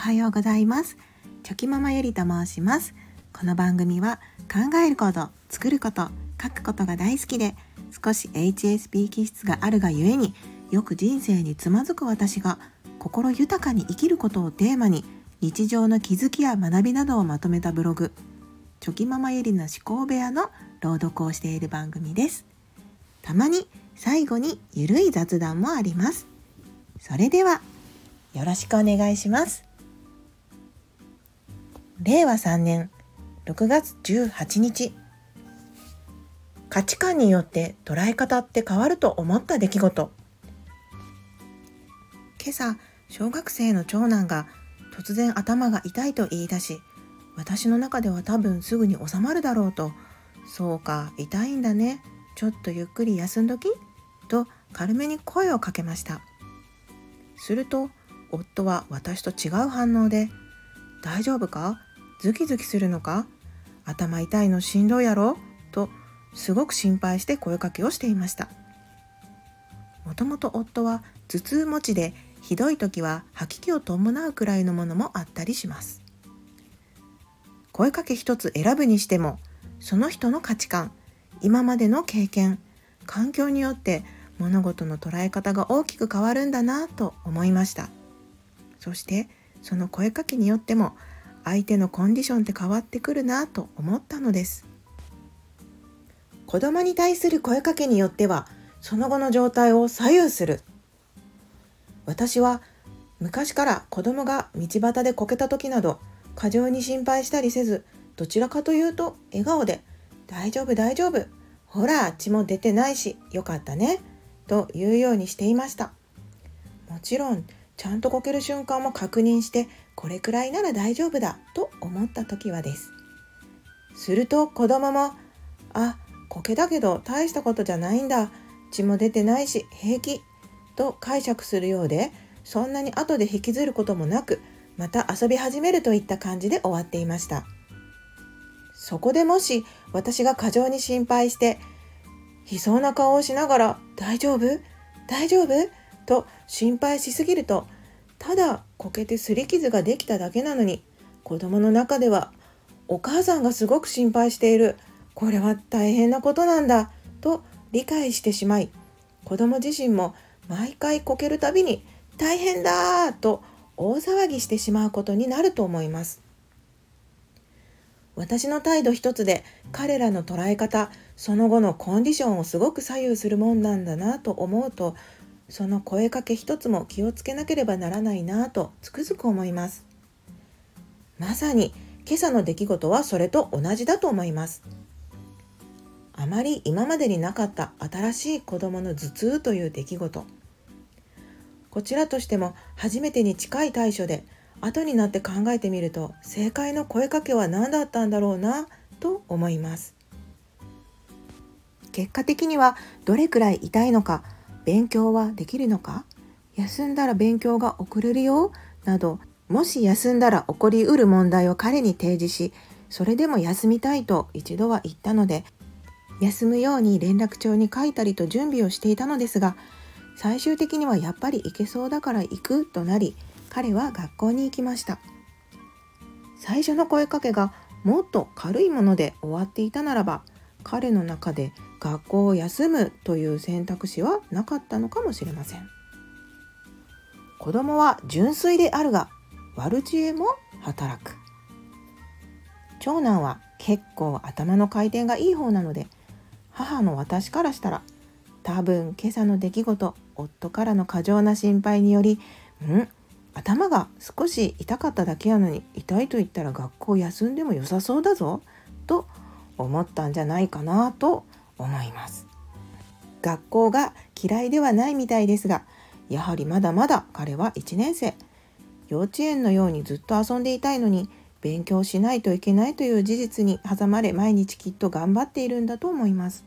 はようございます。チョキママゆりと申します。この番組は考えること作ること書くことが大好きで少し HSP 気質があるがゆえによく人生につまずく私が心豊かに生きることをテーマに日常の気づきや学びなどをまとめたブログチョキママゆりの思考部屋の朗読をしている番組です。たまに最後にゆるい雑談もあります。それではよろしくお願いします。令和3年6月18日。価値観によって捉え方って変わると思った出来事。今朝小学生の長男が突然頭が痛いと言い出し私の中では多分すぐに収まるだろうとそうか痛いんだね。ちょっとゆっくり休んどきと軽めに声をかけました。すると夫は私と違う反応で「大丈夫か？ズキズキするのか？頭痛いのしんどいやろ?」とすごく心配して声かけをしていました。もともと夫は頭痛持ちでひどい時は吐き気を伴うくらいのものもあったりします。声かけ一つ選ぶにしてもその人の価値観今までの経験環境によって物事の捉え方が大きく変わるんだなと思いました。そしてその声かけによっても相手のコンディションって変わってくるなと思ったのです。子供に対する声かけによってはその後の状態を左右する。私は昔から子供が道端でこけた時など過剰に心配したりせずどちらかというと笑顔で「大丈夫大丈夫ほら血も出てないしよかったね」と言うようにしていました。もちろんちゃんとこける瞬間も確認してこれくらいなら大丈夫だと思った時はです。すると子供も「あこけだけど大したことじゃないんだ。血も出てないし平気」と解釈するようでそんなに後で引きずることもなくまた遊び始めるといった感じで終わっていました。そこでもし私が過剰に心配して悲壮な顔をしながら「大丈夫？大丈夫?」と心配しすぎるとただこけて擦り傷ができただけなのに子供の中では「お母さんがすごく心配しているこれは大変なことなんだ」と理解してしまい子供自身も毎回こけるたびに「大変だ!」と大騒ぎしてしまうことになると思います。私の態度一つで彼らの捉え方その後のコンディションをすごく左右するもんなんだなと思うとその声かけ一つも気をつけなければならないなとつくづく思います。まさに今朝の出来事はそれと同じだと思います。あまり今までになかった新しい子供の頭痛という出来事。こちらとしても初めてに近い対処で後になって考えてみると正解の声かけは何だったんだろうなと思います。結果的にはどれくらい痛いのか勉強はできるのか？休んだら勉強が遅れるよ？などもし休んだら起こりうる問題を彼に提示しそれでも休みたいと一度は言ったので休むように連絡帳に書いたりと準備をしていたのですが最終的にはやっぱり行けそうだから行くとなり彼は学校に行きました。最初の声かけがもっと軽いもので終わっていたならば彼の中で学校を休むという選択肢はなかったのかもしれません。子供は純粋であるが悪知恵も働く。長男は結構頭の回転がいい方なので母の私からしたら多分今朝の出来事夫からの過剰な心配により「ん頭が少し痛かっただけやのに痛いと言ったら学校休んでも良さそうだぞ」と思ったんじゃないかなと思います。学校が嫌いではないみたいですがやはりまだまだ彼は1年生。幼稚園のようにずっと遊んでいたいのに勉強しないといけないという事実に挟まれ毎日きっと頑張っているんだと思います。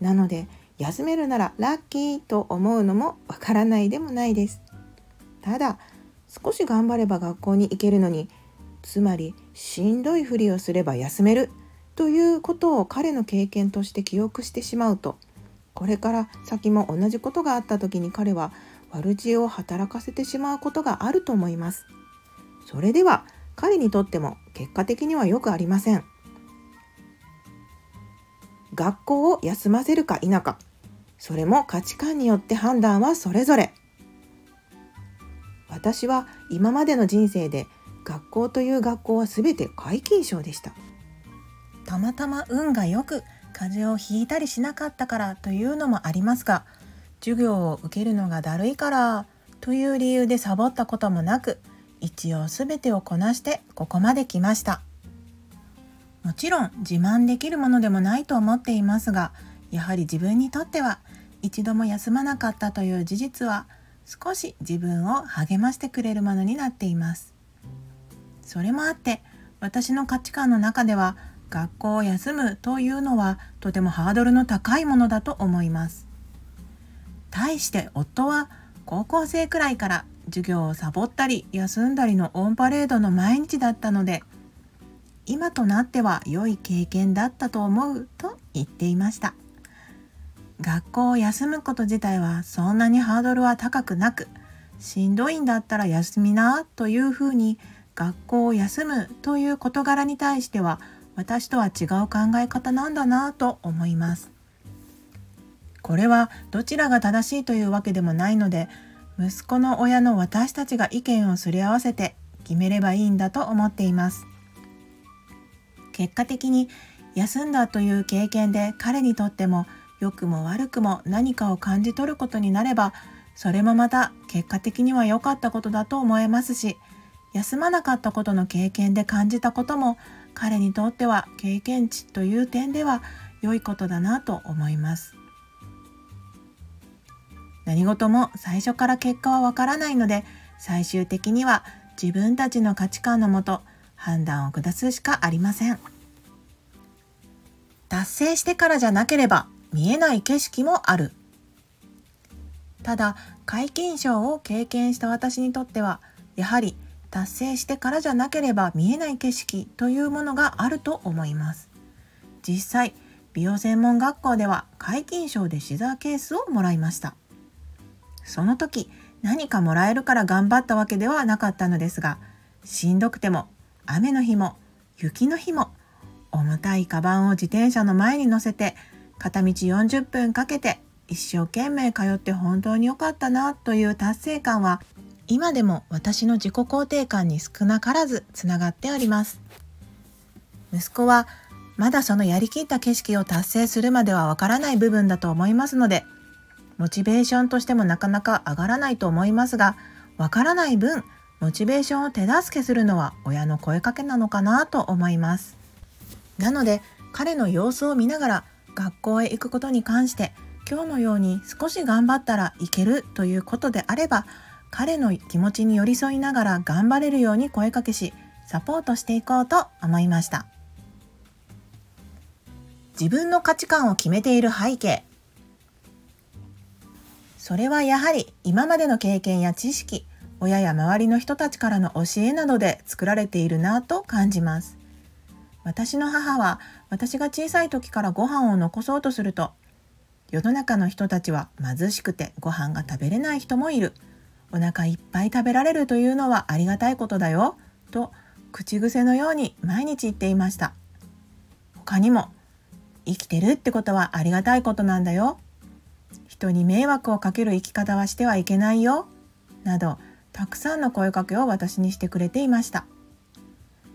なので休めるならラッキーと思うのもわからないでもないです。ただ少し頑張れば学校に行けるのにつまりしんどいふりをすれば休める。ということを彼の経験として記憶してしまうとこれから先も同じことがあった時に彼は悪知恵を働かせてしまうことがあると思います。それでは彼にとっても結果的にはよくありません。学校を休ませるか否かそれも価値観によって判断はそれぞれ。私は今までの人生で学校という学校は全て皆勤賞でした。たまたま運がよく風邪をひいたりしなかったからというのもありますが授業を受けるのがだるいからという理由でサボったこともなく一応全てをこなしてここまで来ました。もちろん自慢できるものでもないと思っていますがやはり自分にとっては一度も休まなかったという事実は少し自分を励ましてくれるものになっています。それもあって私の価値観の中では学校を休むというのはとてもハードルの高いものだと思います。対して夫は高校生くらいから授業をサボったり休んだりのオンパレードの毎日だったので今となっては良い経験だったと思うと言っていました。学校を休むこと自体はそんなにハードルは高くなくしんどいんだったら休みなというふうに学校を休むという事柄に対しては私とは違う考え方なんだなと思います。これはどちらが正しいというわけでもないので息子の親の私たちが意見をすり合わせて決めればいいんだと思っています。結果的に休んだという経験で彼にとっても良くも悪くも何かを感じ取ることになればそれもまた結果的には良かったことだと思えますし休まなかったことの経験で感じたことも彼にとっては経験値という点では良いことだなと思います。何事も最初から結果はわからないので最終的には自分たちの価値観のもと判断を下すしかありません。達成してからじゃなければ見えない景色もある。ただ皆勤賞を経験した私にとってはやはり達成してからじゃなければ見えない景色というものがあると思います。実際美容専門学校では皆勤賞でシザーケースをもらいました。その時何かもらえるから頑張ったわけではなかったのですがしんどくても雨の日も雪の日も重たいカバンを自転車の前に乗せて片道40分かけて一生懸命通って本当に良かったなという達成感は今でも私の自己肯定感に少なからずつながっております。息子はまだそのやりきった景色を達成するまではわからない部分だと思いますのでモチベーションとしてもなかなか上がらないと思いますがわからない分モチベーションを手助けするのは親の声かけなのかなと思います。なので彼の様子を見ながら学校へ行くことに関して今日のように少し頑張ったらいけるということであれば彼の気持ちに寄り添いながら頑張れるように声かけしサポートしていこうと思いました。自分の価値観を決めている背景。それはやはり今までの経験や知識親や周りの人たちからの教えなどで作られているなと感じます。私の母は私が小さい時からご飯を残そうとすると世の中の人たちは貧しくてご飯が食べれない人もいる。お腹いっぱい食べられるというのはありがたいことだよと口癖のように毎日言っていました。他にも生きてるってことはありがたいことなんだよ人に迷惑をかける生き方はしてはいけないよなどたくさんの声かけを私にしてくれていました。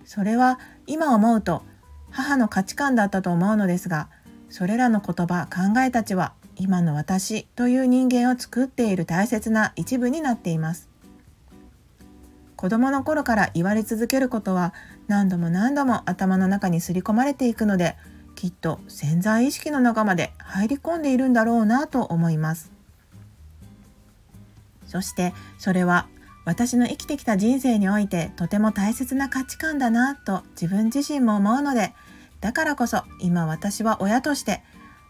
それは今思うと母の価値観だったと思うのですがそれらの言葉考えたちは今の私という人間を作っている大切な一部になっています。子供の頃から言われ続けることは何度も何度も頭の中に刷り込まれていくのできっと潜在意識の中まで入り込んでいるんだろうなと思います。そしてそれは私の生きてきた人生においてとても大切な価値観だなと自分自身も思うのでだからこそ今私は親として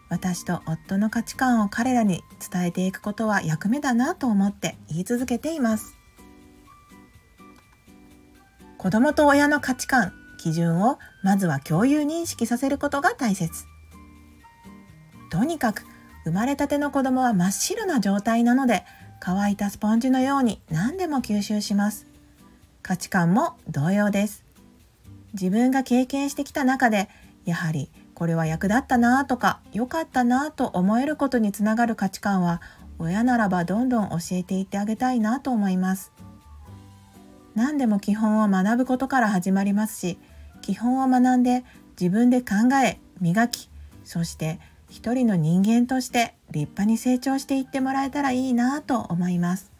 私と夫の価値観を彼らに伝えていくことは役目だなと思って言い続けています。子供と親の価値観基準をまずは共有認識させることが大切。とにかく生まれたての子供は真っ白な状態なので乾いたスポンジのように何でも吸収します。価値観も同様です。自分が経験してきた中でやはりこれは役立ったなとか良かったなと思えることにつながる価値観は親ならばどんどん教えていってあげたいなと思います。何でも基本を学ぶことから始まりますし基本を学んで自分で考え磨きそして一人の人間として立派に成長していってもらえたらいいなと思います。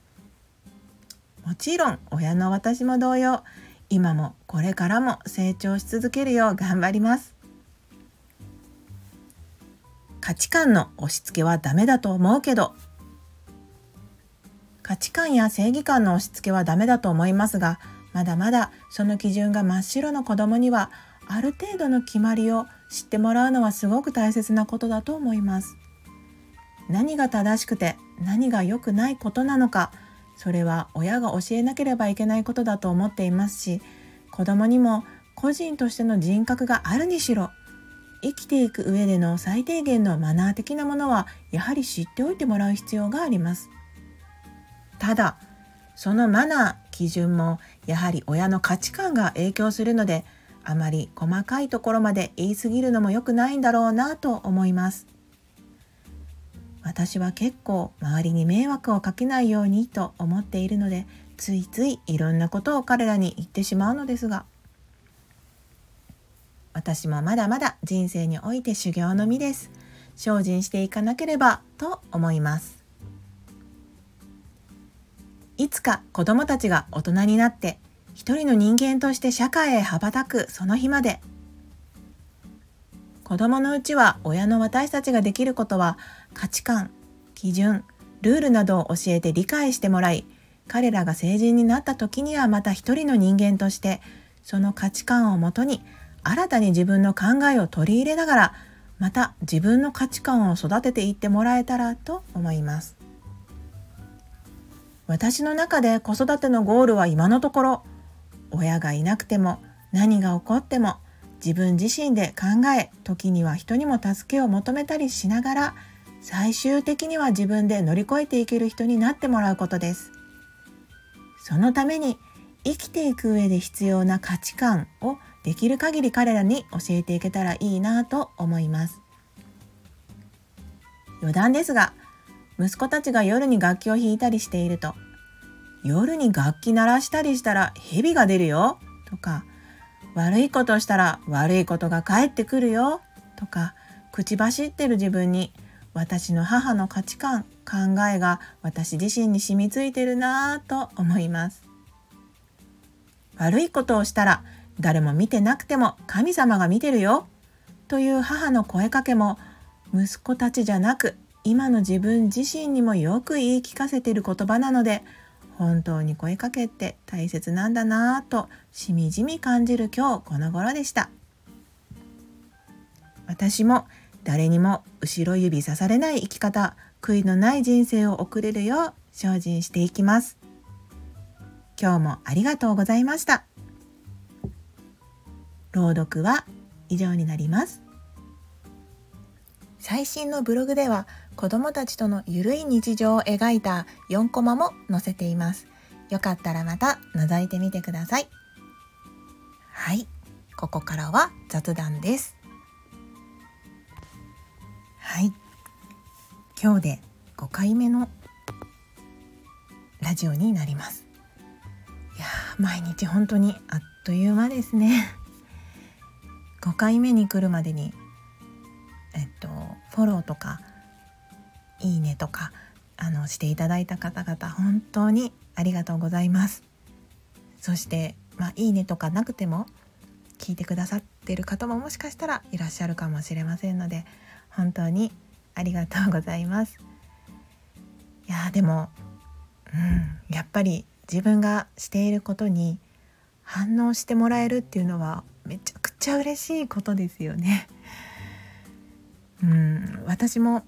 もちろん親の私も同様今もこれからも成長し続けるよう頑張ります。価値観の押し付けはダメだと思うけど。価値観や正義感の押し付けはダメだと思いますがまだまだその基準が真っ白の子供にはある程度の決まりを知ってもらうのはすごく大切なことだと思います。何が正しくて何が良くないことなのかそれは親が教えなければいけないことだと思っていますし子供にも個人としての人格があるにしろ生きていく上での最低限のマナー的なものはやはり知っておいてもらう必要があります。ただそのマナー基準もやはり親の価値観が影響するのであまり細かいところまで言い過ぎるのも良くないんだろうなと思います。私は結構周りに迷惑をかけないようにと思っているのでついついいろんなことを彼らに言ってしまうのですが私もまだまだ人生において修行の身です。精進していかなければと思います。いつか子供たちが大人になって一人の人間として社会へ羽ばたくその日まで。子供のうちは親の私たちができることは価値観基準ルールなどを教えて理解してもらい彼らが成人になった時にはまた一人の人間としてその価値観をもとに新たに自分の考えを取り入れながらまた自分の価値観を育てていってもらえたらと思います。私の中で子育てのゴールは今のところ親がいなくても何が起こっても自分自身で考え時には人にも助けを求めたりしながら最終的には自分で乗り越えていける人になってもらうことです。そのために生きていく上で必要な価値観をできる限り彼らに教えていけたらいいなと思います。余談ですが息子たちが夜に楽器を弾いたりしていると夜に楽器鳴らしたりしたら蛇が出るよとか悪いことしたら悪いことが返ってくるよとか口走ってる自分に私の母の価値観考えが私自身に染みついてるなぁと思います。悪いことをしたら誰も見てなくても神様が見てるよ。という母の声かけも息子たちじゃなく今の自分自身にもよく言い聞かせている言葉なので本当に声かけって大切なんだなぁとしみじみ感じる今日この頃でした。私も誰にも後ろ指さされない生き方悔いのない人生を送れるよう精進していきます。今日もありがとうございました。朗読は以上になります最新のブログでは子供たちとのゆるい日常を描いた4コマも載せています。よかったらまた覗いてみてください。はい、ここからは雑談です。はい、今日で5回目のラジオになります。いや毎日本当にあっという間ですね。5回目に来るまでにえっとフォローとかいいねとかあのしていただいた方々本当にありがとうございます。そしてまあいいねとかなくても聞いてくださってる方ももしかしたらいらっしゃるかもしれませんので本当にありがとうございます。いやでもうんやっぱり自分がしていることに反応してもらえるっていうのはちゃくちゃ嬉しいことですよね。うん私も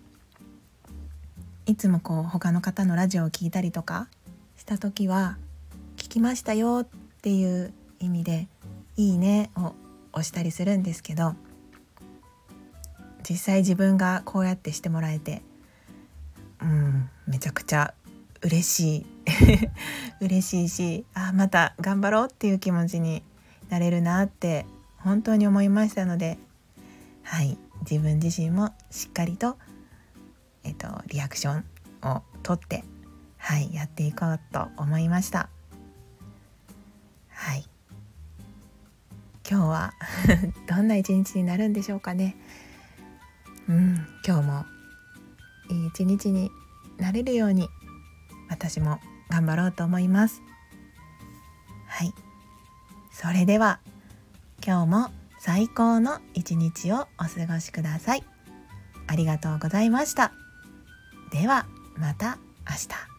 いつもこう他の方のラジオを聞いたりとかした時は「聞きましたよ」っていう意味で「いいね」を押したりするんですけど実際自分がこうやってしてもらえてうんめちゃくちゃ嬉しい。嬉しいしあまた頑張ろうっていう気持ちになれるなって本当に思いましたのではい自分自身もしっかりと、えっと、リアクションをとってはいやっていこうと思いました。はい。今日は どんな一日になるんでしょうかね。うん今日もいい一日になれるように私も頑張ろうと思います。はい。それでは今日も最高の一日をお過ごしください。ありがとうございました。ではまた明日。